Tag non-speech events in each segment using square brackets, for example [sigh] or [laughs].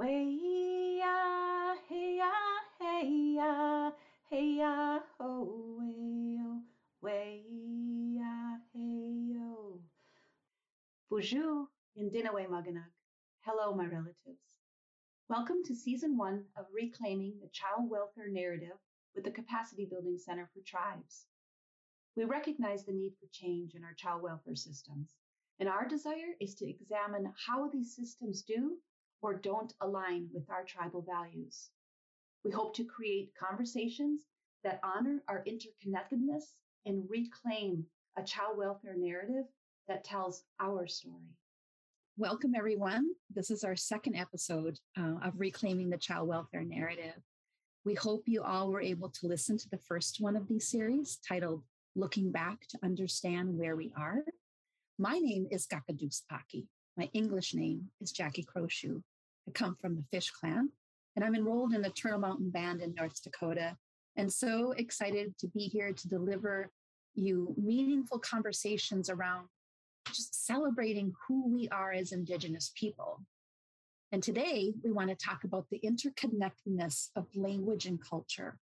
Way ya, hey ya, hey ya, hey ya, ho, way yo, way ya, hey yo. Bonjour, Indinawe Maganag. Hello, my relatives. Welcome to season one of Reclaiming the Child Welfare Narrative with the Capacity Building Center for Tribes. We recognize the need for change in our child welfare systems, and our desire is to examine how these systems do or don't align with our tribal values. We hope to create conversations that honor our interconnectedness and reclaim a child welfare narrative that tells our story. Welcome, everyone. This is our second episode uh, of Reclaiming the Child Welfare Narrative. We hope you all were able to listen to the first one of these series titled Looking Back to Understand Where We Are. My name is Gakadus Paki. My English name is Jackie Crowshoe. I come from the Fish Clan, and I'm enrolled in the Turtle Mountain Band in North Dakota. And so excited to be here to deliver you meaningful conversations around just celebrating who we are as Indigenous people. And today we want to talk about the interconnectedness of language and culture.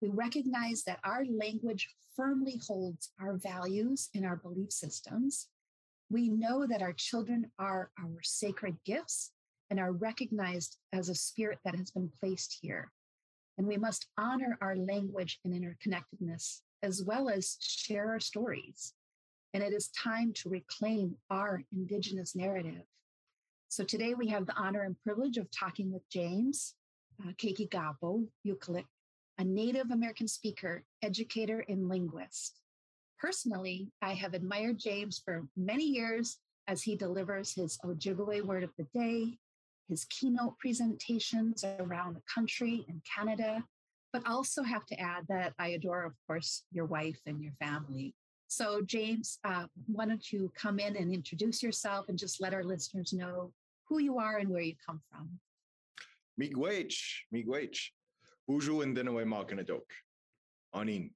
We recognize that our language firmly holds our values and our belief systems. We know that our children are our sacred gifts and are recognized as a spirit that has been placed here. And we must honor our language and interconnectedness, as well as share our stories. And it is time to reclaim our Indigenous narrative. So today we have the honor and privilege of talking with James uh, Keiki Gabo Vukelich, a Native American speaker, educator, and linguist. Personally, I have admired James for many years as he delivers his Ojibwe word of the day, his keynote presentations around the country and Canada, but also have to add that I adore, of course, your wife and your family. So, James, uh, why don't you come in and introduce yourself and just let our listeners know who you are and where you come from? Miigwech, miigwech. Buju and Dinawe Makanadok. Anin.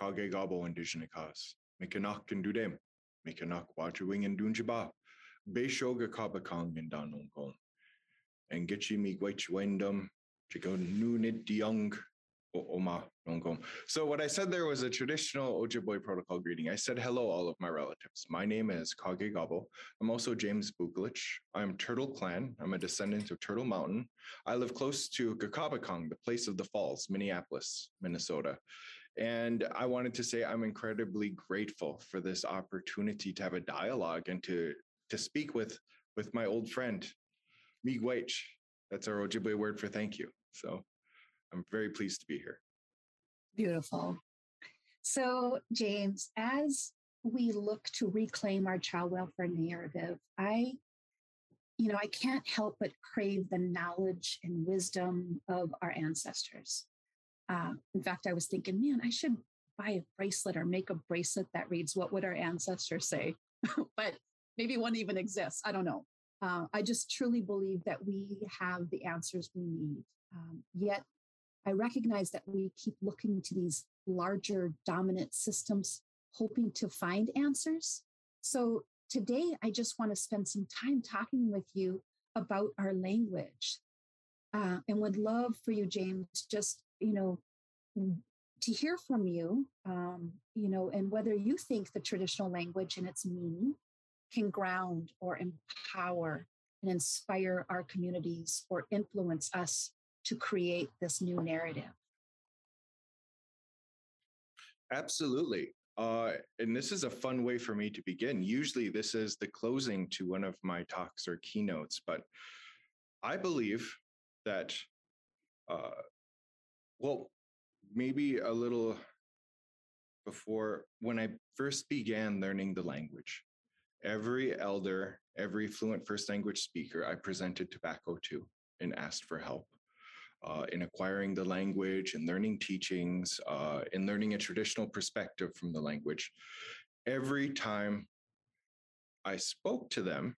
Kaagegaabaw Indigenous. Mikanak and Dudem. Mikanak Wajuing and Dunjaba. Beshoga Kabakang and Danongkong and Gitchi mi gwech wendum, chigo nunid young oma So what I said there was a traditional Ojibwe protocol greeting. I said hello, all of my relatives. My name is Kaagegaabaw. I'm also James Vukelich. I'm Turtle Clan. I'm a descendant of Turtle Mountain. I live close to Kakabakong, the place of the falls, Minneapolis, Minnesota. And I wanted to say I'm incredibly grateful for this opportunity to have a dialogue and to to speak with with my old friend miigwech. That's our Ojibwe word for thank you. So I'm very pleased to be here. Beautiful. So, James, as we look to reclaim our child welfare narrative, I, you know, I can't help but crave the knowledge and wisdom of our ancestors. Uh, in fact, I was thinking, man, I should buy a bracelet or make a bracelet that reads, What would our ancestors say? [laughs] but maybe one even exists. I don't know. Uh, I just truly believe that we have the answers we need. Um, yet I recognize that we keep looking to these larger dominant systems, hoping to find answers. So today, I just want to spend some time talking with you about our language. Uh, and would love for you, James, just, you know, to hear from you, um, you know, and whether you think the traditional language and its meaning can ground or empower and inspire our communities or influence us to create this new narrative? Absolutely. Uh, and this is a fun way for me to begin. Usually, this is the closing to one of my talks or keynotes, but I believe that, uh, well, maybe a little before when I first began learning the language, Every elder, every fluent first language speaker I presented tobacco to and asked for help. Uh, in acquiring the language and learning teachings, uh, in learning a traditional perspective from the language. Every time I spoke to them,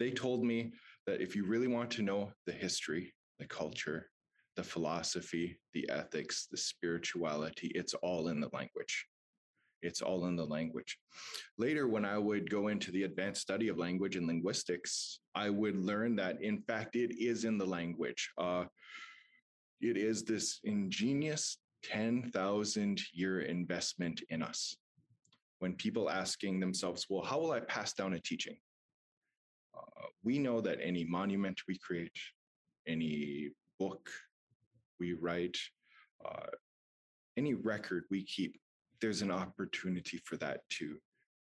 they told me that if you really want to know the history, the culture, the philosophy, the ethics, the spirituality, it's all in the language. It's all in the language. Later, when I would go into the advanced study of language and linguistics, I would learn that, in fact, it is in the language. Uh, it is this ingenious 10,000 year investment in us. When people asking themselves, well, how will I pass down a teaching? Uh, we know that any monument we create, any book we write, uh, any record we keep, there's an opportunity for that to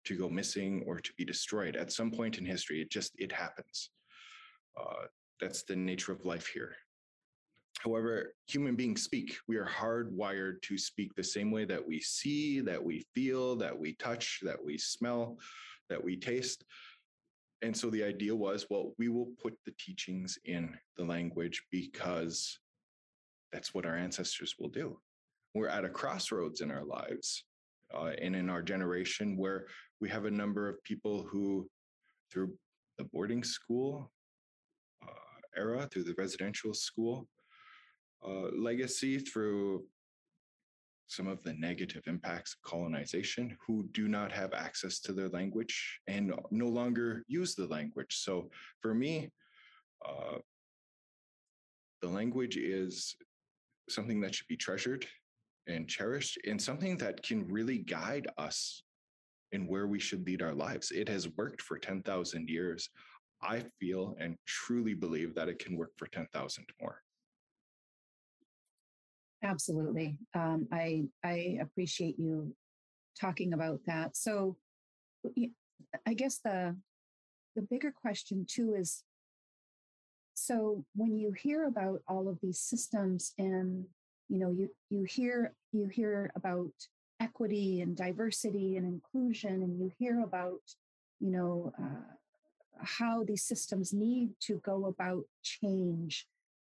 to go missing or to be destroyed at some point in history. It just it happens. Uh, that's the nature of life here. However, human beings speak. We are hardwired to speak the same way that we see, that we feel, that we touch, that we smell, that we taste. And so the idea was well, we will put the teachings in the language because that's what our ancestors will do. We're at a crossroads in our lives uh, and in our generation where we have a number of people who, through the boarding school uh, era, through the residential school uh, legacy, through some of the negative impacts of colonization who do not have access to their language and no longer use the language. So for me, uh, the language is something that should be treasured and cherished and something that can really guide us in where we should lead our lives. It has worked for 10,000 years. I feel and truly believe that it can work for 10,000 more. Absolutely. Um, I I appreciate you talking about that. So, I guess the the bigger question too is so when you hear about all of these systems and you know you you hear you hear about equity and diversity and inclusion and you hear about you know uh, how these systems need to go about change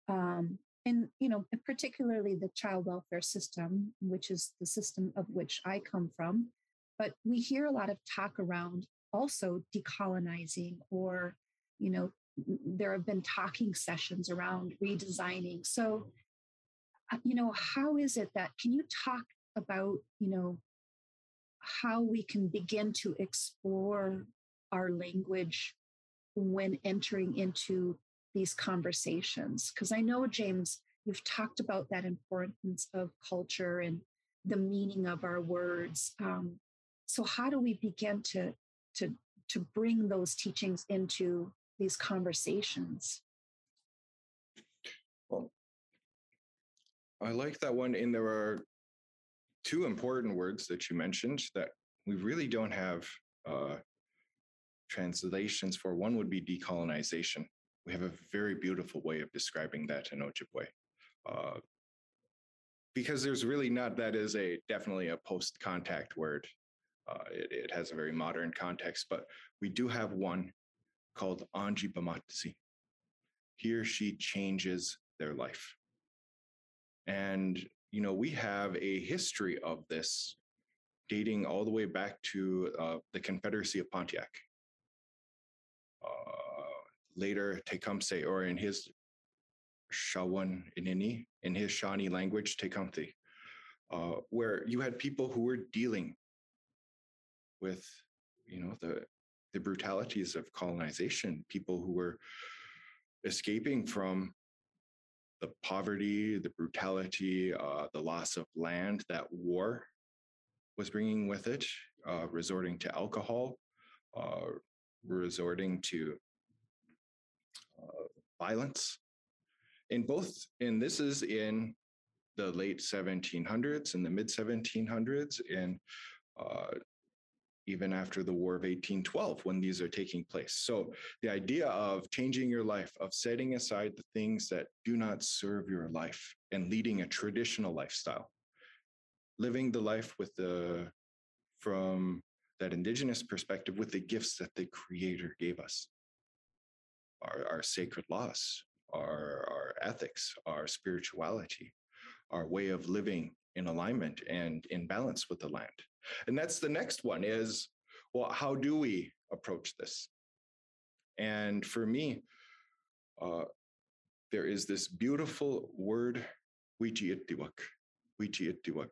um, and you know particularly the child welfare system which is the system of which i come from. But we hear a lot of talk around also decolonizing or you know there have been talking sessions around redesigning. So you know how is it that can you talk about you know how we can begin to explore our language when entering into these conversations? Because i know james you've talked about that importance of culture and the meaning of our words um, so how do we begin to to to bring those teachings into these conversations i like that one and there are two important words that you mentioned that we really don't have uh, translations for one would be decolonization we have a very beautiful way of describing that in Ojibwe. Uh, because there's really not that is a definitely a post contact word. Uh, it, it, has a very modern context, but we do have one called Anji Bamatzi. He or she changes their life. And, you know, we have a history of this dating all the way back to uh, the Confederacy of Pontiac. Later Tecumseh, or in his Shawan Inini, in his Shawnee language, Tecumseh, uh, where you had people who were dealing with, you know, the the brutalities of colonization, people who were escaping from the poverty, the brutality, uh, the loss of land that war was bringing with it, uh, resorting to alcohol, uh, resorting to violence. In both, and this is in the late 1700s and the mid 1700s, and uh, even after the War of 1812 when these are taking place. So the idea of changing your life, of setting aside the things that do not serve your life and leading a traditional lifestyle, living the life with the from that indigenous perspective with the gifts that the creator gave us our, our sacred laws, our, our ethics, our spirituality, our way of living in alignment and in balance with the land. And that's the next one is, well, how do we approach this? And for me, uh, there is this beautiful word, wichi itiwak, wichi itiwak.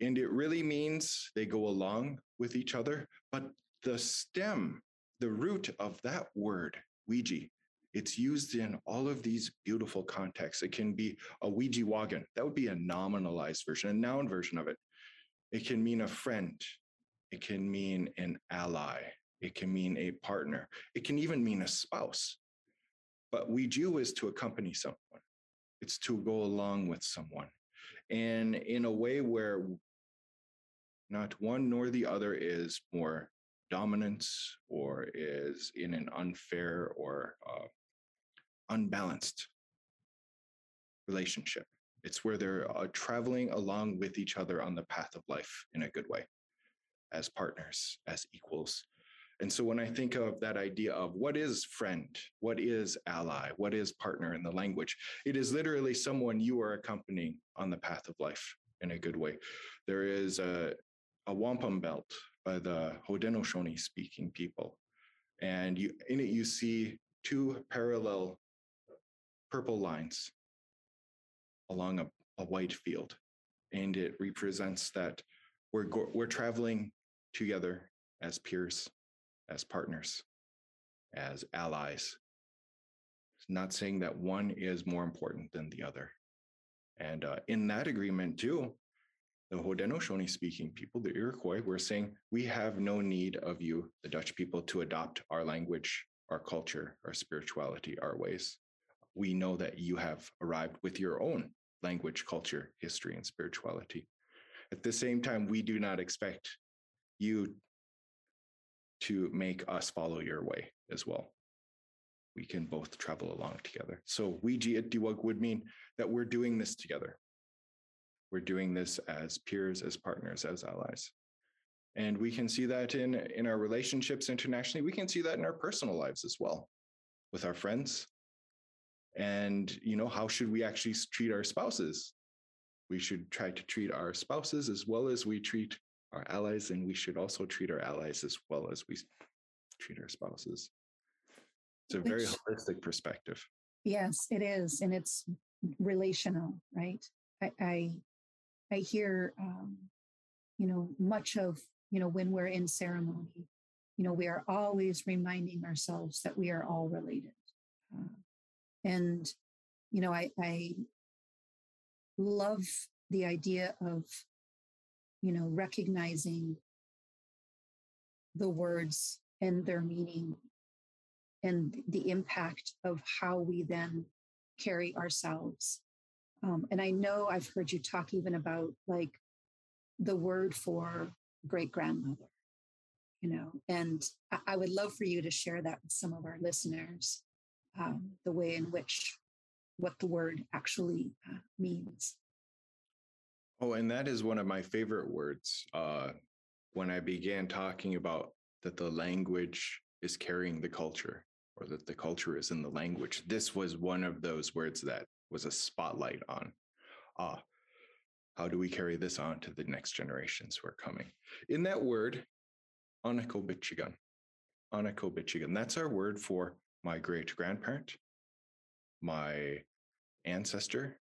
And it really means they go along with each other. But the stem, the root of that word, Ouija, it's used in all of these beautiful contexts. It can be a Ouija wagon. That would be a nominalized version, a noun version of it. It can mean a friend. It can mean an ally. It can mean a partner. It can even mean a spouse. But Ouija is to accompany someone. It's to go along with someone. And in a way where not one nor the other is more dominance or is in an unfair or uh, unbalanced relationship. It's where they're uh, traveling along with each other on the path of life in a good way, as partners, as equals. And so when I think of that idea of what is friend, what is ally, what is partner in the language, it is literally someone you are accompanying on the path of life in a good way. There is a, a wampum belt by the Haudenosaunee speaking people. And you, in it, you see two parallel purple lines along a, a white field. And it represents that we're, go- we're traveling together as peers, as partners, as allies. It's not saying that one is more important than the other. And uh, in that agreement, too, the Haudenosaunee speaking people, the Iroquois, were saying, We have no need of you, the Dutch people, to adopt our language, our culture, our spirituality, our ways. We know that you have arrived with your own language, culture, history, and spirituality. At the same time, we do not expect you to make us follow your way as well. We can both travel along together. So, Ouija at Diwag would mean that we're doing this together we're doing this as peers, as partners, as allies. And we can see that in, in our relationships internationally. We can see that in our personal lives as well with our friends. And, you know, how should we actually treat our spouses? We should try to treat our spouses as well as we treat our allies, and we should also treat our allies as well as we treat our spouses. It's a Which, very holistic perspective. Yes, it is. And it's relational, right? I, I I hear, um, you know, much of, you know, when we're in ceremony, you know, we are always reminding ourselves that we are all related. Uh, and, you know, I, I love the idea of, you know, recognizing the words and their meaning and the impact of how we then carry ourselves. Um, and I know I've heard you talk even about like the word for great grandmother, you know, and I, I, would love for you to share that with some of our listeners, um, the way in which what the word actually uh, means. Oh, and that is one of my favorite words. Uh, when I began talking about that the language is carrying the culture or that the culture is in the language, this was one of those words that was a spotlight on ah how do we carry this on to the next generations who are coming in that word anakobichigan anakobichigan that's our word for my great grandparent my ancestor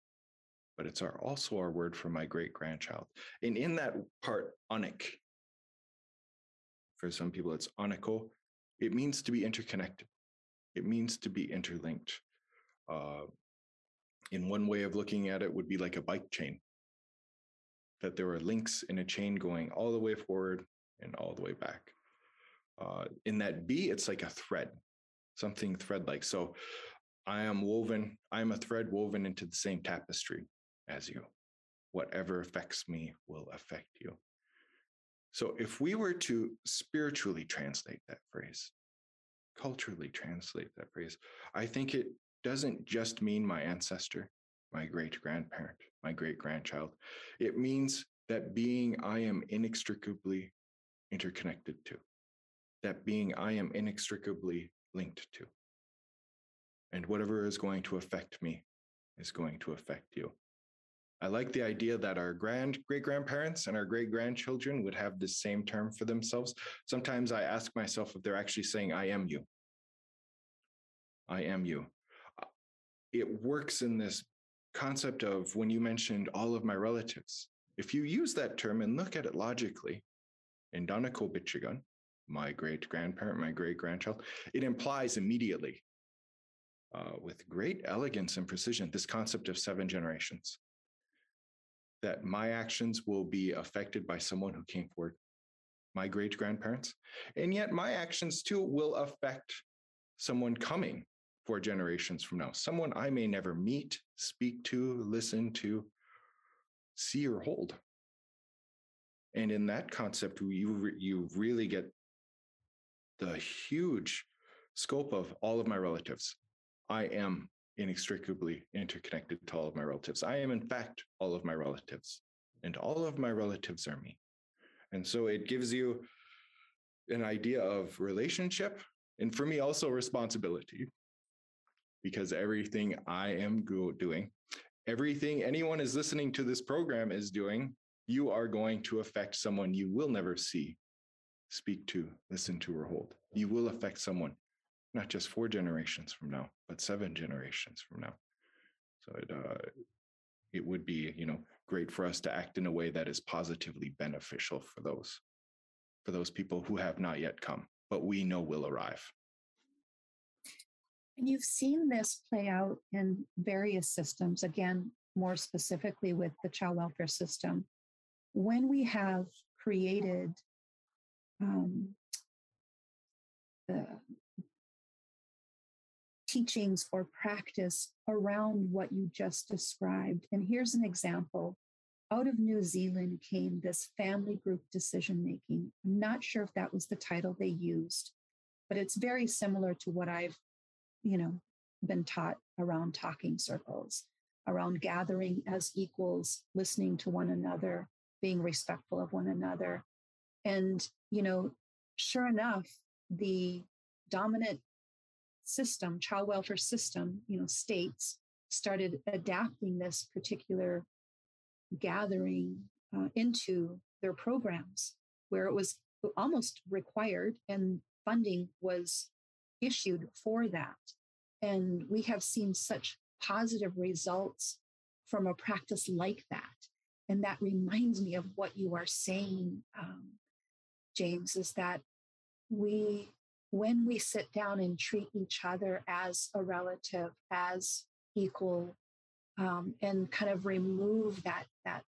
but it's our also our word for my great grandchild. And in that part anik for some people it's anako it means to be interconnected. It means to be interlinked. Uh, in one way of looking at it would be like a bike chain. That there are links in a chain going all the way forward and all the way back. Uh, in that b it's like a thread something thread like so i am woven i'm a thread woven into the same tapestry as you. Whatever affects me will affect you. So if we were to spiritually translate that phrase culturally translate that phrase i think it doesn't just mean my ancestor, my great grandparent, my great grandchild. It means that being I am inextricably interconnected to, that being I am inextricably linked to. And whatever is going to affect me is going to affect you. I like the idea that our grand great grandparents and our great grandchildren would have the same term for themselves. Sometimes I ask myself if they're actually saying, I am you. I am you uh, it works in this concept of when you mentioned all of my relatives if you use that term and look at it logically, in Danako Bichigan, my great grandparent, my great grandchild, it implies immediately, uh, with great elegance and precision, this concept of seven generations. That my actions will be affected by someone who came forward, my great grandparents, and yet my actions too will affect someone coming four generations from now, someone I may never meet, speak to, listen to, see, or hold. And in that concept, you you really get the huge scope of all of my relatives. I am inextricably interconnected to all of my relatives. I am, in fact, all of my relatives, and all of my relatives are me. And so it gives you an idea of relationship, and for me, also responsibility, because everything I am doing, everything anyone is listening to this program is doing you are going to affect someone you will never see, speak to, listen to, or hold. You will affect someone, not just four generations from now, but seven generations from now. So it uh, it would be you know great for us to act in a way that is positively beneficial for those for those people who have not yet come, but we know will arrive. And you've seen this play out in various systems, again, more specifically with the child welfare system when we have created um, teachings or practice around what you just described. And here's an example. Out of New Zealand came this family group decision making. I'm not sure if that was the title they used, but it's very similar to what I've, you know, been taught around talking circles, around gathering as equals, listening to one another, being respectful of one another. And, you know, sure enough, the dominant system, child welfare system, you know, states started adapting this particular gathering uh, into their programs where it was almost required and funding was issued for that. And we have seen such positive results from a practice like that. And that reminds me of what you are saying, um, James, is that we, when we sit down and treat each other as a relative, as equal, um, and kind of remove that, that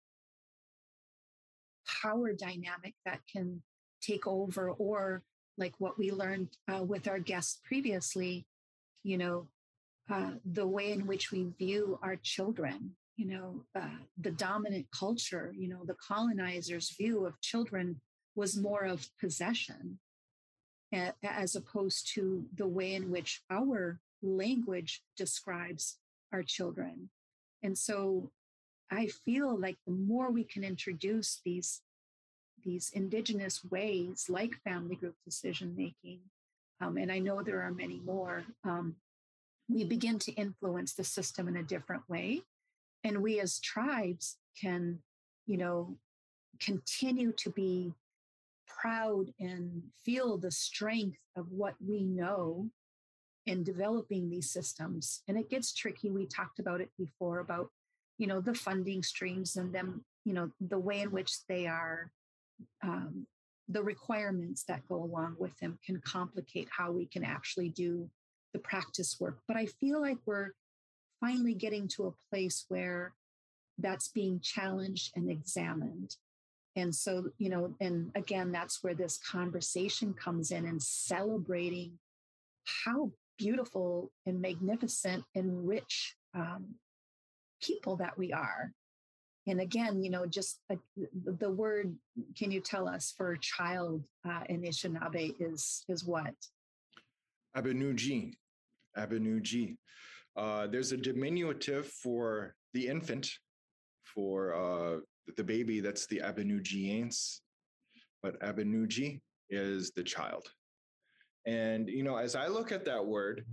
power dynamic that can take over, or like what we learned uh, with our guests previously, you know, uh, the way in which we view our children you know, uh, the dominant culture, you know, the colonizers' view of children was more of possession as opposed to the way in which our language describes our children. And so I feel like the more we can introduce these these indigenous ways like family group decision making, um, and I know there are many more, um, we begin to influence the system in a different way and we as tribes can you know continue to be proud and feel the strength of what we know in developing these systems. And it gets tricky. We talked about it before about you know the funding streams and them you know the way in which they are um, the requirements that go along with them can complicate how we can actually do the practice work. But i feel like we're finally getting to a place where that's being challenged and examined. And so, you know, and again, that's where this conversation comes in and celebrating how beautiful and magnificent and rich um, people that we are. And again, you know, just uh, the word, can you tell us for child uh, in Anishinaabe is is what? Abenuji. Abenuji. Uh, there's a diminutive for the infant, for uh, the baby, that's the Abenujians, but Abenuji is the child. And, you know, as I look at that word,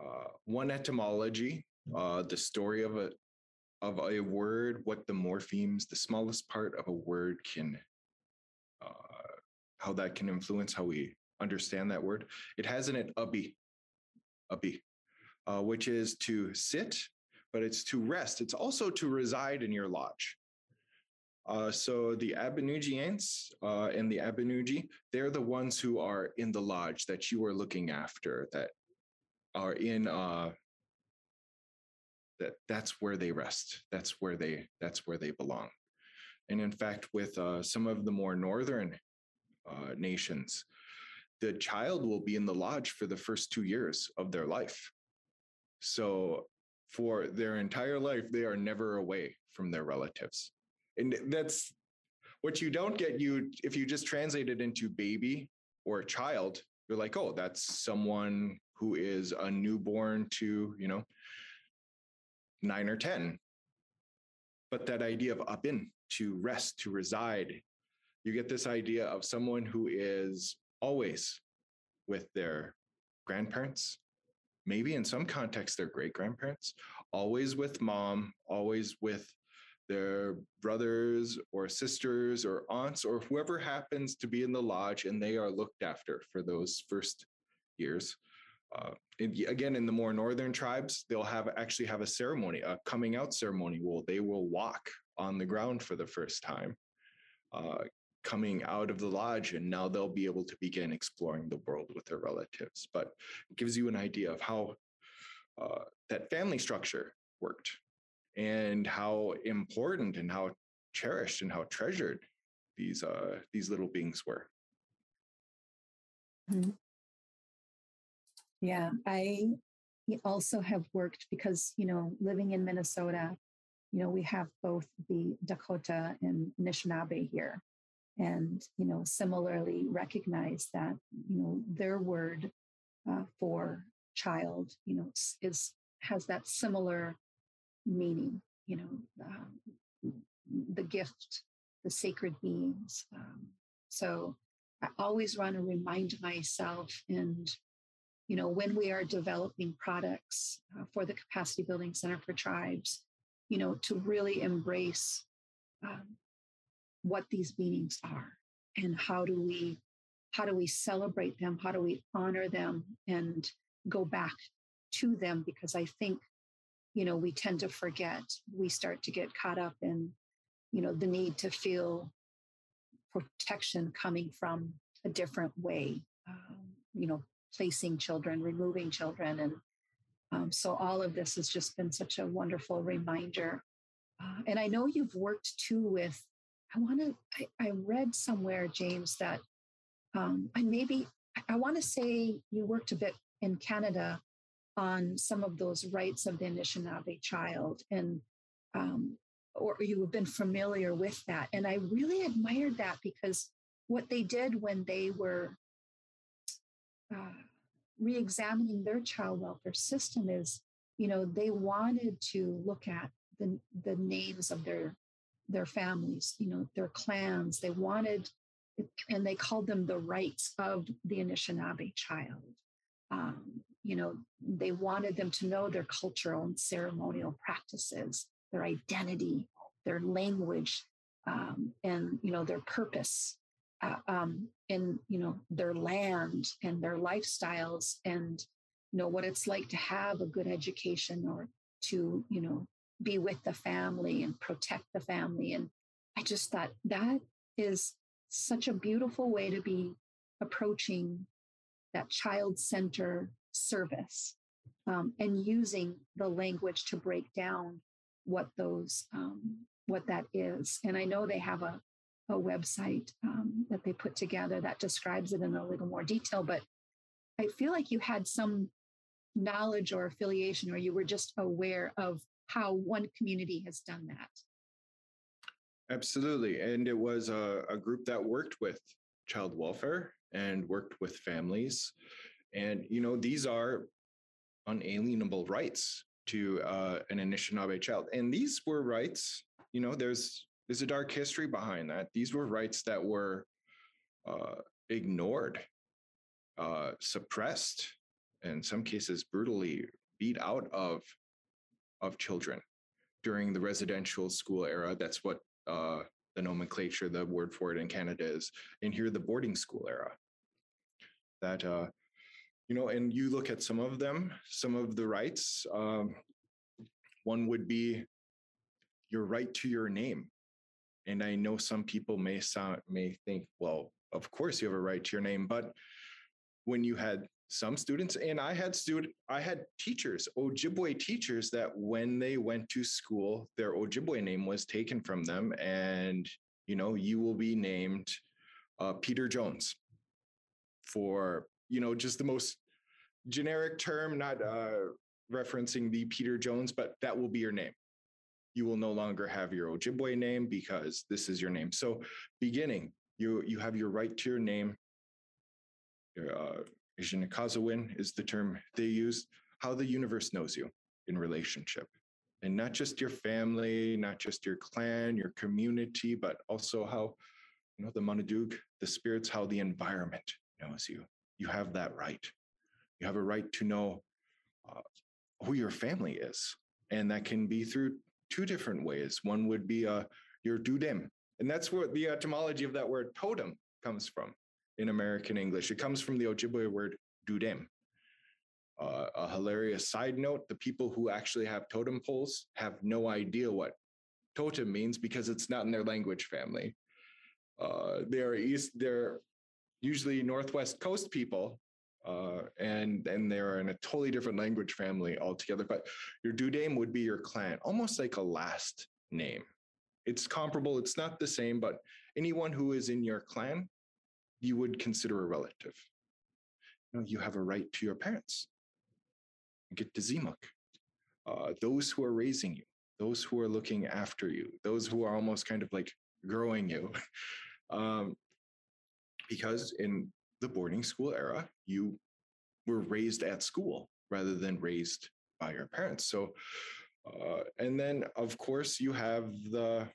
uh, one etymology, uh, the story of a of a word, what the morphemes, the smallest part of a word can, uh, how that can influence how we understand that word. It has in it abi, abi, uh, which is to sit, but it's to rest. It's also to reside in your lodge. Uh, so the Abenugians uh, and the Abenugi, they're the ones who are in the lodge that you are looking after, that are in uh, that that's where they rest. That's where they that's where they belong. And in fact, with uh, some of the more northern uh, nations, the child will be in the lodge for the first two years of their life. So for their entire life, they are never away from their relatives. And that's what you don't get you if you just translate it into baby or child, you're like, oh, that's someone who is a newborn to, you know, nine or 10. But that idea of up in, to rest, to reside, you get this idea of someone who is always with their grandparents, maybe in some context, their great grandparents, always with mom, always with their brothers or sisters or aunts or whoever happens to be in the lodge, and they are looked after for those first years. Uh, again, in the more northern tribes, they'll have actually have a ceremony, a coming out ceremony. Well, they will walk on the ground for the first time, uh, coming out of the lodge, and now they'll be able to begin exploring the world with their relatives. But it gives you an idea of how uh, that family structure worked and how important and how cherished and how treasured these uh, these little beings were. Mm-hmm. Yeah, I also have worked because you know living in Minnesota, you know we have both the Dakota and Anishinaabe here, and you know similarly recognize that you know their word uh, for child, you know, is has that similar meaning, you know, um, the gift, the sacred beings. Um, so I always want to remind myself and you know when we are developing products uh, for the capacity building center for tribes you know to really embrace um, what these meanings are and how do we how do we celebrate them how do we honor them and go back to them because i think you know we tend to forget. We start to get caught up in you know the need to feel protection coming from a different way um, you know placing children removing children and um, so all of this has just been such a wonderful reminder. Uh, and i know you've worked too with i want to I, I, read somewhere james that um, and maybe i want to say you worked a bit in canada on some of those rights of the Anishinaabe child and um, or you have been familiar with that. And I really admired that because what they did when they were uh, re-examining their child welfare system is, you know, they wanted to look at the, the names of their their families, you know, their clans. They wanted, and they called them the rights of the Anishinaabe child. Um, you know, they wanted them to know their cultural and ceremonial practices, their identity, their language, um, and you know their purpose, uh, um, and you know their land and their lifestyles, and you know what it's like to have a good education or to you know be with the family and protect the family. And I just thought that is such a beautiful way to be approaching that child center service um, and using the language to break down what those um, what that is. And i know they have a, a website um, that they put together that describes it in a little more detail but i feel like you had some knowledge or affiliation or you were just aware of how one community has done that. Absolutely and it was a, a group that worked with child welfare and worked with families and, you know, these are unalienable rights to uh, an Anishinaabe child. And these were rights, you know, there's there's a dark history behind that. These were rights that were uh, ignored, uh, suppressed, in some cases brutally beat out of of children during the residential school era. That's what uh, the nomenclature, the word for it in Canada is. And here, the boarding school era. That uh, you know, and you look at some of them, some of the rights. Um, one would be your right to your name. And I know some people may sound may think, well, of course you have a right to your name, but when you had some students and I had student I had teachers, Ojibwe teachers that when they went to school, their Ojibwe name was taken from them and you know, you will be named uh, Peter Jones for, you know, just the most generic term, not uh, referencing the Peter Jones, but that will be your name. You will no longer have your Ojibwe name because this is your name. So, beginning, you you have your right to your name. Uh, is the term they use. How the universe knows you in relationship, and not just your family, not just your clan, your community, but also how you know the Manadug, the spirits, how the environment knows you. You have that right. You have a right to know uh, who your family is, and that can be through two different ways. One would be uh, your dudem, and that's where the etymology of that word totem comes from in American English. It comes from the Ojibwe word dudem. Uh, a hilarious side note the people who actually have totem poles have no idea what totem means because it's not in their language family. Uh, they're east, they're usually Northwest Coast people, uh, and and they're in a totally different language family altogether. But your dudem would be your clan, almost like a last name. It's comparable. It's not the same, but anyone who is in your clan, you would consider a relative. You, know, you have a right to your parents. get to Zimuk. Uh, those who are raising you, those who are looking after you, those who are almost kind of like growing you. [laughs] um, because in the boarding school era, you were raised at school rather than raised by your parents. So, uh, and then of course you have the,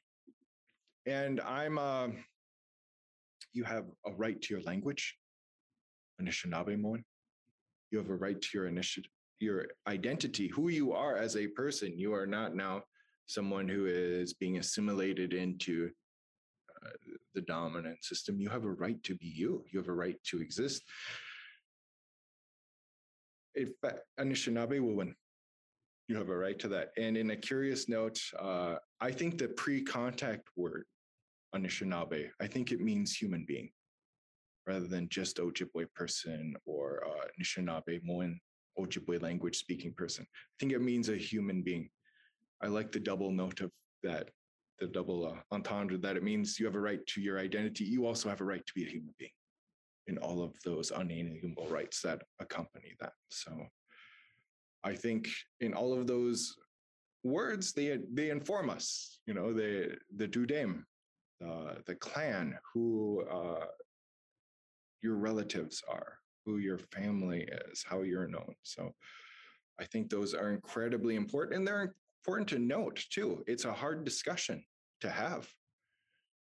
and I'm, uh, you have a right to your language, Anishinaabe Moan. You have a right to your initiative, your identity, who you are as a person. You are not now someone who is being assimilated into the dominant system. You have a right to be you. You have a right to exist. Fact, Anishinaabe woman, you have a right to that. And in a curious note, uh, I think the pre-contact word Anishinaabe, I think it means human being rather than just Ojibwe person or uh, Anishinaabe Moan Ojibwe language speaking person. I think it means a human being. I like the double note of that the double uh, entendre that it means you have a right to your identity. You also have a right to be a human being in all of those unalienable rights that accompany that. So I think in all of those words, they they inform us. You know, the the dudem, uh, the clan, who uh, your relatives are, who your family is, how you're known. So I think those are incredibly important, and they're important to note too. It's a hard discussion to have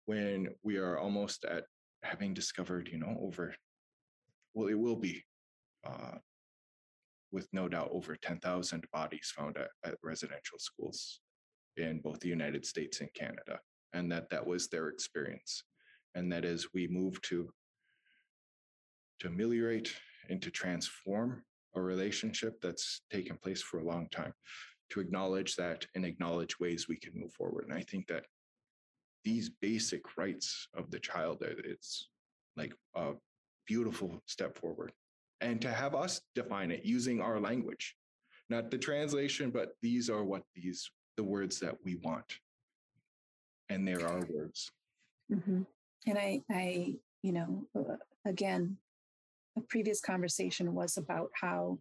when we are almost at having discovered, you know, over, well, it will be uh, with no doubt over 10,000 bodies found at, at residential schools in both the United States and Canada, and that that was their experience. And that as we move to to ameliorate and to transform a relationship that's taken place for a long time to acknowledge that and acknowledge ways we can move forward. And I think that these basic rights of the child, it's like a beautiful step forward. And to have us define it using our language, not the translation, but these are what these, the words that we want. And there are words. Mm-hmm. And I, I, you know, uh, again, a previous conversation was about how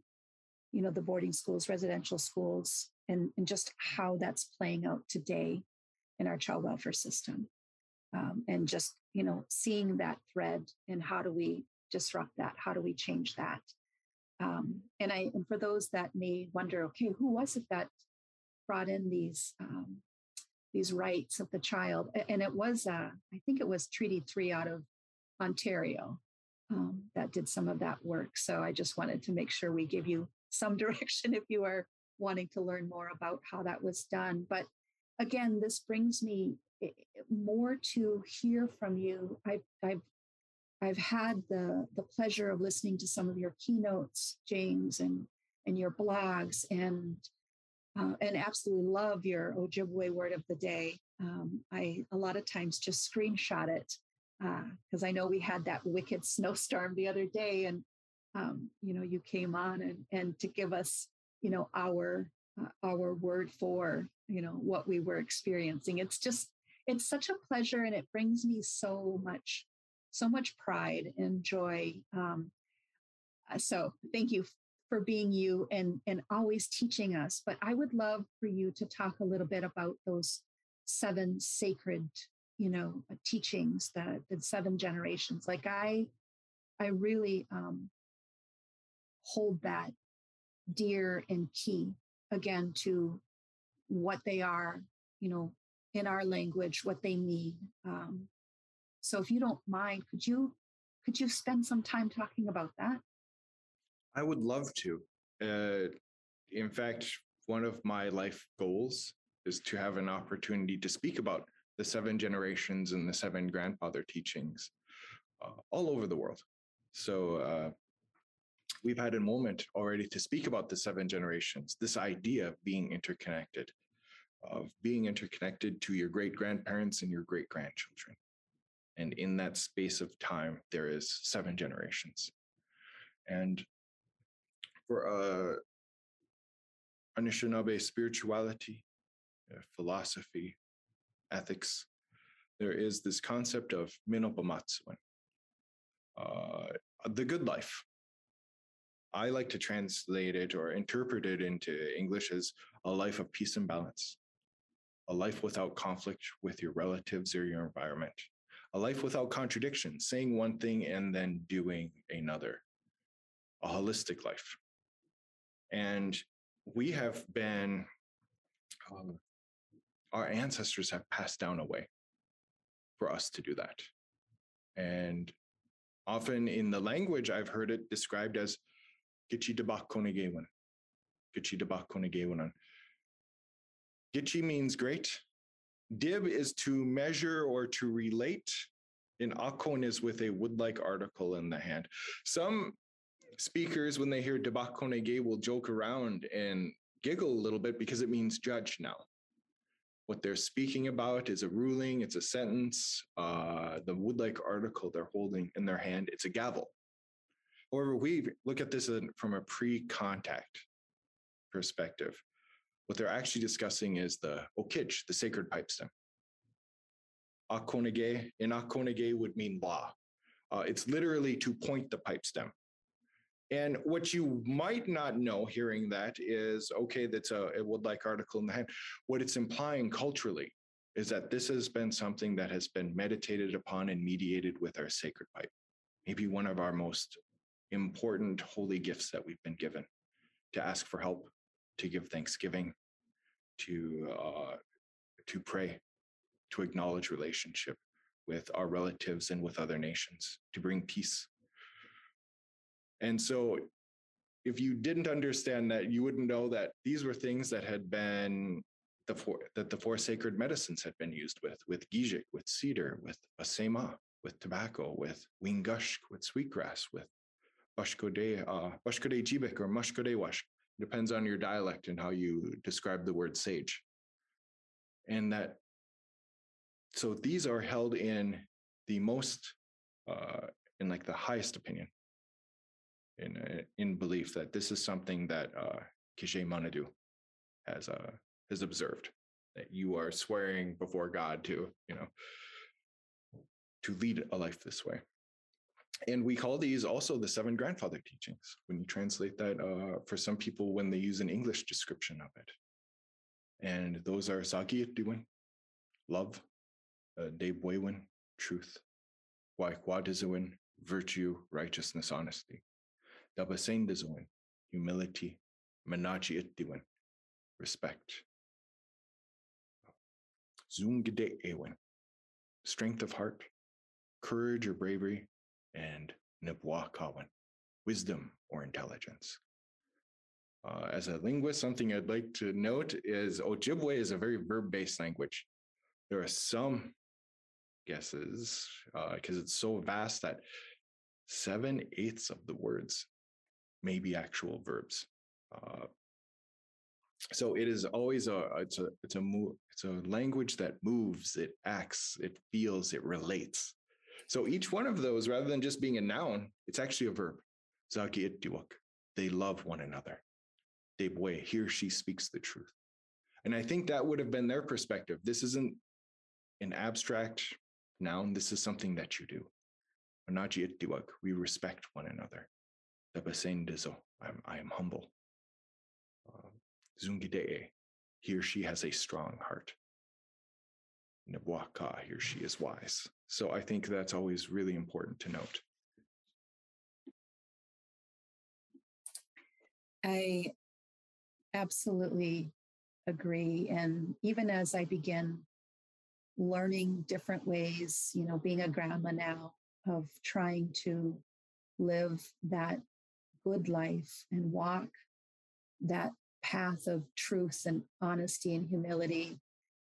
you know the boarding schools residential schools and, and just how that's playing out today in our child welfare system um, and just you know seeing that thread and how do we disrupt that? How do we change that? Um, and i and for those that may wonder okay who was it that brought in these um, these rights of the child? And it was uh, i think it was treaty 3 out of ontario um, that did some of that work. So i just wanted to make sure we give you some [laughs] direction if you are wanting to learn more about how that was done. But again, this brings me eh, eh, more to hear from you. I've, I've, I've had the, the pleasure of listening to some of your keynotes, James, and, and your blogs. And uh, and absolutely love your Ojibwe word of the day. Um, I a lot of times just screenshot it because uh, I know we had that wicked snowstorm the other day, and um, you know you came on and and to give us you know our our word for you know what we were experiencing. It's just it's such a pleasure, and it brings me so much so much pride and joy. Um, uh, so thank you for being you and and always teaching us but i would love for you to talk a little bit about those seven sacred you know uh, teachings that the seven generations like i i really um hold that dear and key again to what they are you know in our language what they mean um so if you don't mind could you could you spend some time talking about that I would love to. Uh, in fact, one of my life goals is to have an opportunity to speak about the seven generations and the seven grandfather teachings uh, all over the world. So uh, we've had a moment already to speak about the seven generations, this idea of being interconnected, of being interconnected to your great grandparents and your great grandchildren. And in that space of time, there is seven generations. And for uh, Anishinaabe spirituality, uh, philosophy, ethics, there is this concept of mino-bimaadiziwin, uh, the good life. I like to translate it or interpret it into English as a life of peace and balance, a life without conflict with your relatives or your environment, a life without contradiction, saying one thing and then doing another, a holistic life. And we have been, um, our ancestors have passed down a way for us to do that. And often in the language, I've heard it described as Gichi debak konegewan. Debak konegewanan. Gichi means great. Dib is to measure or to relate. And akon is with a wood-like article in the hand. Some speakers, when they hear Debakonege, will joke around and giggle a little bit because it means judge now. What they're speaking about is a ruling, it's a sentence. Uh, the wood-like article they're holding in their hand, it's a gavel. However, we look at this from a pre-contact perspective. What they're actually discussing is the okich, the sacred pipe stem. Akonege, in Akonege would mean law. Uh, it's literally to point the pipe stem. And what you might not know hearing that is okay, that's a, a wood like article in the hand. What it's implying culturally is that this has been something that has been meditated upon and mediated with our sacred pipe. Maybe one of our most important holy gifts that we've been given to ask for help, to give thanksgiving, to uh, to pray, to acknowledge relationship with our relatives and with other nations, to bring peace. And so if you didn't understand that, you wouldn't know that these were things that had been the four that the four sacred medicines had been used with, with gijik, with cedar, with asema, with tobacco, with wingushk, with sweetgrass, with bashkode, uh, bashkode jibik or mushkode wash. Depends on your dialect and how you describe the word sage. And that, so these are held in the most, uh, in like the highest opinion in uh, in belief that this is something that uh, Kishe Manadu has uh, has observed that you are swearing before God to you know to lead a life this way. And we call these also the seven grandfather teachings when you translate that uh, for some people when they use an English description of it. And those are Zaagi'idiwin, love, uh, truth, Gwayakwaadiziwin, virtue, righteousness, honesty. Dabasendizowin, humility, Manaaji'idiwin, respect. Zungde Ewen, strength of heart, courage or bravery, and Nibwaakaawin, wisdom or intelligence. Uh, as a linguist, something I'd like to note is Ojibwe is a very verb-based language. There are some guesses because uh, it's so vast that seven eighths of the words may be actual verbs. Uh, so it is always a it's a it's a move it's a language that moves it acts it feels it relates so each one of those rather than just being a noun it's actually a verb. They love one another. Debwe he or she speaks the truth. And i think that would have been their perspective. This isn't an abstract noun. This is something that you do. We respect one another. I'm, I am humble. Um, Zungidee, he or she has a strong heart. Nebuaka, he or she is wise. So I think that's always really important to note. I absolutely agree. And even as I begin learning different ways, you know, being a grandma now, of trying to live that good life and walk that path of truth and honesty and humility.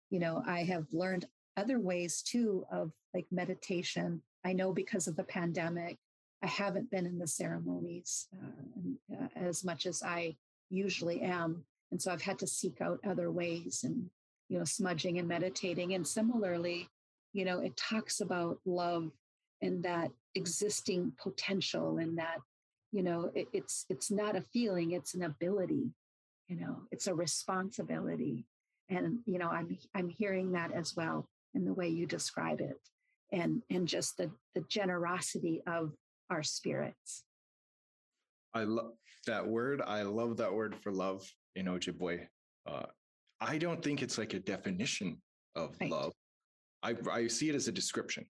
You know, I have learned other ways too of like meditation. I know because of the pandemic, I haven't been in the ceremonies uh, uh, as much as I usually am. And so I've had to seek out other ways and, you know, smudging and meditating. And similarly, you know, it talks about love and that existing potential and that, you know, it, it's it's not a feeling, it's an ability you know it's a responsibility and you know i'm i'm hearing that as well in the way you describe it and and just the the generosity of our spirits i love that word i love that word for love in ojibwe uh, i don't think it's like a definition of right. love i i see it as a description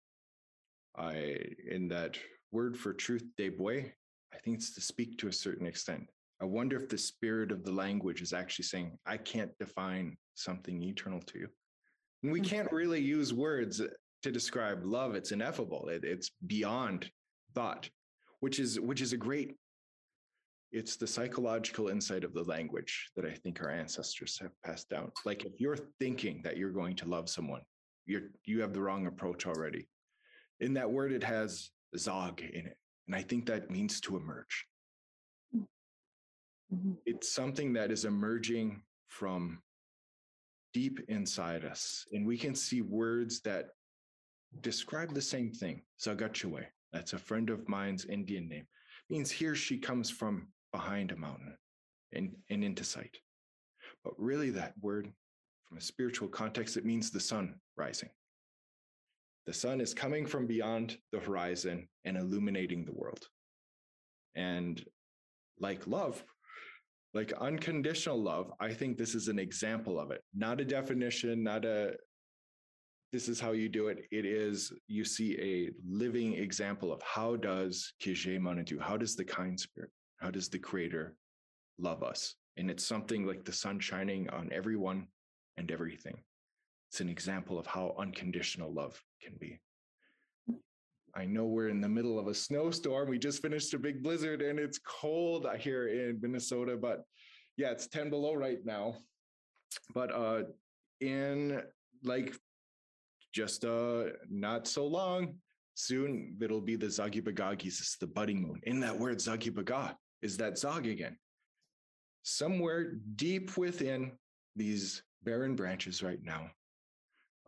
i in that word for truth debwe i think it's to speak to a certain extent I wonder if the spirit of the language is actually saying, I can't define something eternal to you. And we can't mm-hmm. really use words to describe love. It's ineffable. It, it's beyond thought, which is which is a great. It's the psychological insight of the language that I think our ancestors have passed down. Like if you're thinking that you're going to love someone, you're you have the wrong approach already. In that word, it has zog in it, and I think that means to emerge. Mm-hmm. It's something that is emerging from deep inside us. And we can see words that describe the same thing. Zagachue, that's a friend of mine's Indian name, means here she comes from behind a mountain and, and into sight. But really, that word, from a spiritual context, it means the sun rising. The sun is coming from beyond the horizon and illuminating the world. And like love, like unconditional love i think this is an example of it not a definition not a this is how you do it it is you see a living example of how does kije manatu how does the kind spirit how does the creator love us and it's something like the sun shining on everyone and everything it's an example of how unconditional love can be I know we're in the middle of a snowstorm. We just finished a big blizzard and it's cold here in Minnesota, but yeah, it's 10 below right now. But uh in like just uh not so long, soon it'll be the Zagi Bagagis, it's the budding moon. In that word Zagi Baga is that Zog again. Somewhere deep within these barren branches right now,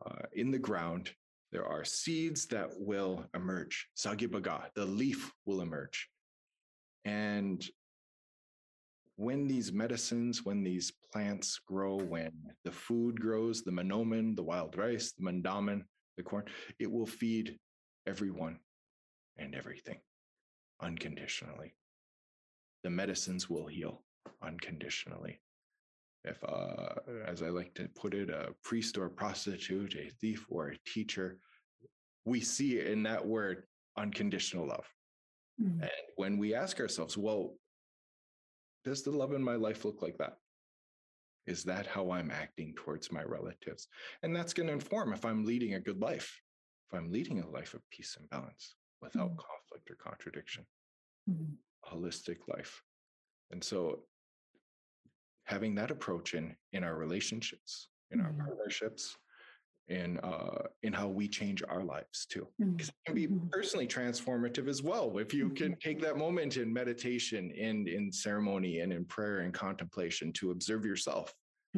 uh, in the ground, there are seeds that will emerge. Sagibaga, the leaf will emerge. And when these medicines, when these plants grow, when the food grows, the manoomin, the wild rice, the mandaamin, the corn, it will feed everyone and everything unconditionally. The medicines will heal unconditionally if, uh, as I like to put it, a priest or a prostitute, a thief or a teacher, we see in that word unconditional love. Mm-hmm. And when we ask ourselves, well, does the love in my life look like that? Is that how I'm acting towards my relatives? And that's going to inform if I'm leading a good life, if I'm leading a life of peace and balance without mm-hmm. conflict or contradiction, mm-hmm. holistic life. And so having that approach in in our relationships in our mm-hmm. partnerships in uh in how we change our lives too because mm-hmm. it can be mm-hmm. personally transformative as well if you can take that moment in meditation and in ceremony and in prayer and contemplation to observe yourself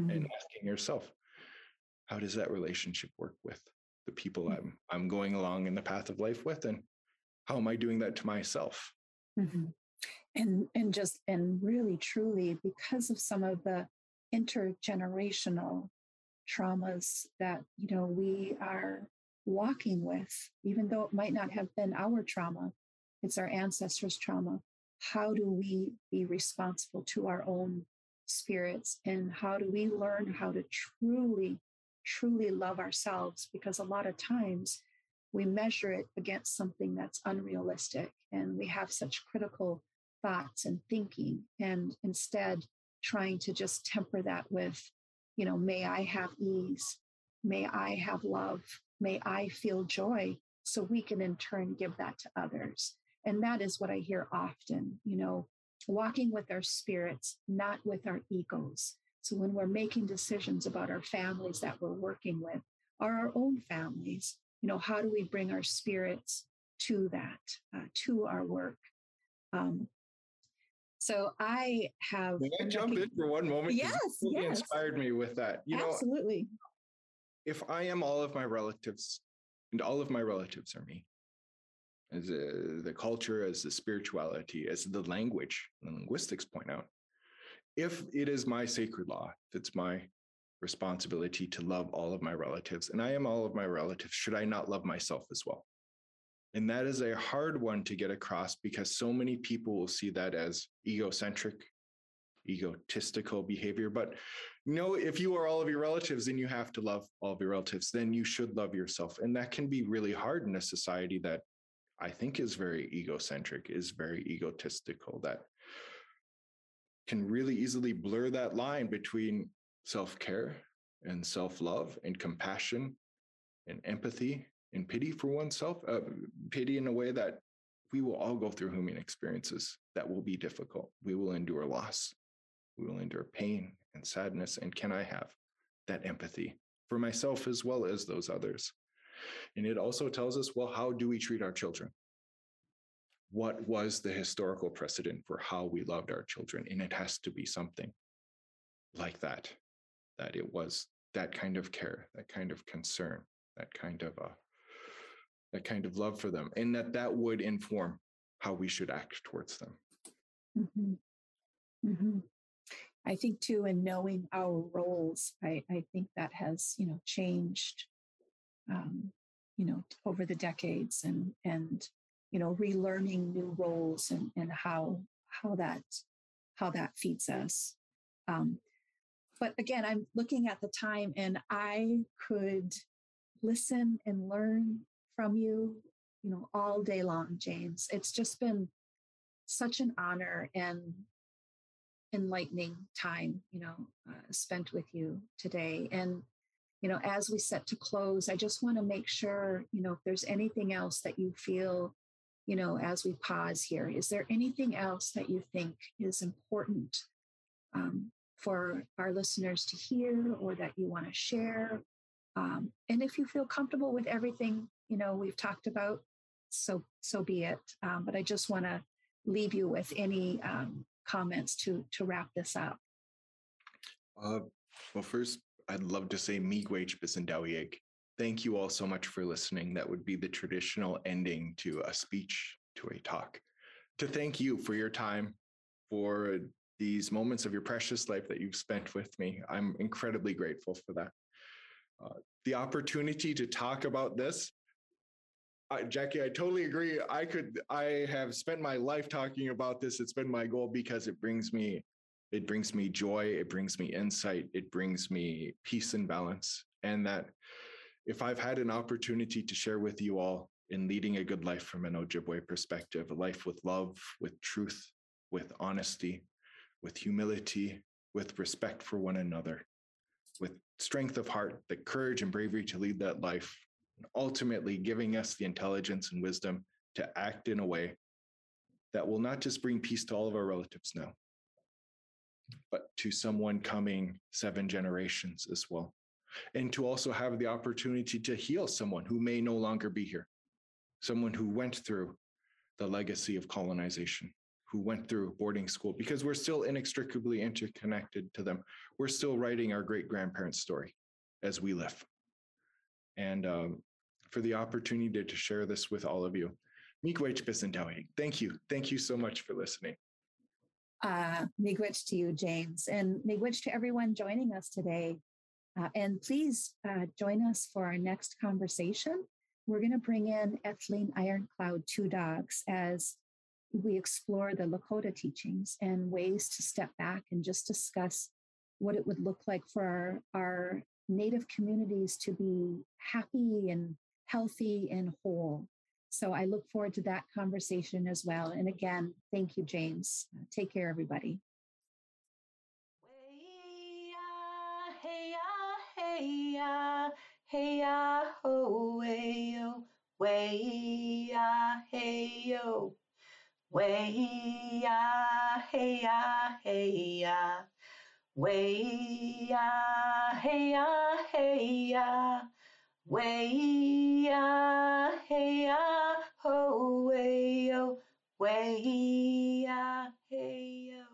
and Mhm. asking yourself, how does that relationship work with the people I'm I'm going along in the path of life with, and how am I doing that to myself? Mhm. And and just and really truly because of some of the intergenerational traumas that you know we are walking with, even though it might not have been our trauma, it's our ancestors' trauma. How do we be responsible to our own spirits and how do we learn how to truly, truly love ourselves? Because a lot of times we measure it against something that's unrealistic and we have such critical thoughts and thinking and instead trying to just temper that with you know may i have ease. May i have love. May i feel joy so we can in turn give that to others. And that is what i hear often you know walking with our spirits not with our egos. So when we're making decisions about our families that we're working with or our own families you know how do we bring our spirits to that uh, to our work? Um, so i have May I jump in for one moment? Yes, really yes. inspired me with that. You know, absolutely if I am all of my relatives, and all of my relatives are me, as uh, the culture, as the spirituality, as the language, the linguistics point out, if it is my sacred law, if it's my responsibility to love all of my relatives, and I am all of my relatives, should I not love myself as well? And that is a hard one to get across because so many people will see that as egocentric, egotistical behavior. But know, if you are all of your relatives and you have to love all of your relatives, then you should love yourself. And that can be really hard in a society that I think is very egocentric, is very egotistical, that can really easily blur that line between self care and self love and compassion and empathy and pity for oneself, uh, pity in a way that we will all go through human experiences that will be difficult. We will endure loss, we will endure pain and sadness. And can I have that empathy for myself as well as those others? And it also tells us well, how do we treat our children? What was the historical precedent for how we loved our children? And it has to be something like that, that it was that kind of care, that kind of concern, that kind of uh, that kind of love for them, and that that would inform how we should act towards them. Mhm. Mhm. I think too, in knowing our roles, I, I think that has, you know, changed, um, you know, over the decades and, and, you know, relearning new roles and, and how, how that, how that feeds us. Um, but again, I'm looking at the time and I could listen and learn from you, you know, all day long, James. It's just been such an honor and enlightening time, you know, uh, spent with you today. And, you know, as we set to close, I just want to make sure, you know, if there's anything else that you feel, you know, as we pause here, is there anything else that you think is important um, for our listeners to hear or that you want to share? Um, and if you feel comfortable with everything, you know, we've talked about, so so be it. Um, but I just want to leave you with any um, comments to to wrap this up. Uh, well, first, I'd love to say Miigwech Bisendawieg. Thank you all so much for listening. That would be the traditional ending to a speech, to a talk. To thank you for your time, for these moments of your precious life that you've spent with me. I'm incredibly grateful for that. Uh, the opportunity to talk about this I, Jackie, I totally agree. I could, I have spent my life talking about this. It's been my goal because it brings me, it brings me joy. It brings me insight. It brings me peace and balance. And that if I've had an opportunity to share with you all in leading a good life from an Ojibwe perspective, a life with love, with truth, with honesty, with humility, with respect for one another, with strength of heart, the courage and bravery to lead that life, ultimately giving us the intelligence and wisdom to act in a way that will not just bring peace to all of our relatives now, but to someone coming seven generations as well. And to also have the opportunity to heal someone who may no longer be here, someone who went through the legacy of colonization, who went through boarding school because we're still inextricably interconnected to them. We're still writing our great grandparents' story as we live. And um, for the opportunity to share this with all of you. Thank you. Thank you so much for listening. Uh, miigwech to you, James, and miigwech to everyone joining us today. Uh, and please uh, join us for our next conversation. We're going to bring in Ethleen Iron Cloud-Two Dogs as we explore the Lakota teachings and ways to step back and just discuss what it would look like for our, our Native communities to be happy and healthy and whole. So I look forward to that conversation as well. And again, thank you, James. Take care, everybody. Hey ya, hey ya, hey ya, ya, hey ya, hey ya, hey ya, ya, hey ya, hey ya, Way ya, hey ya, ho, way yo, way ya, hey yo.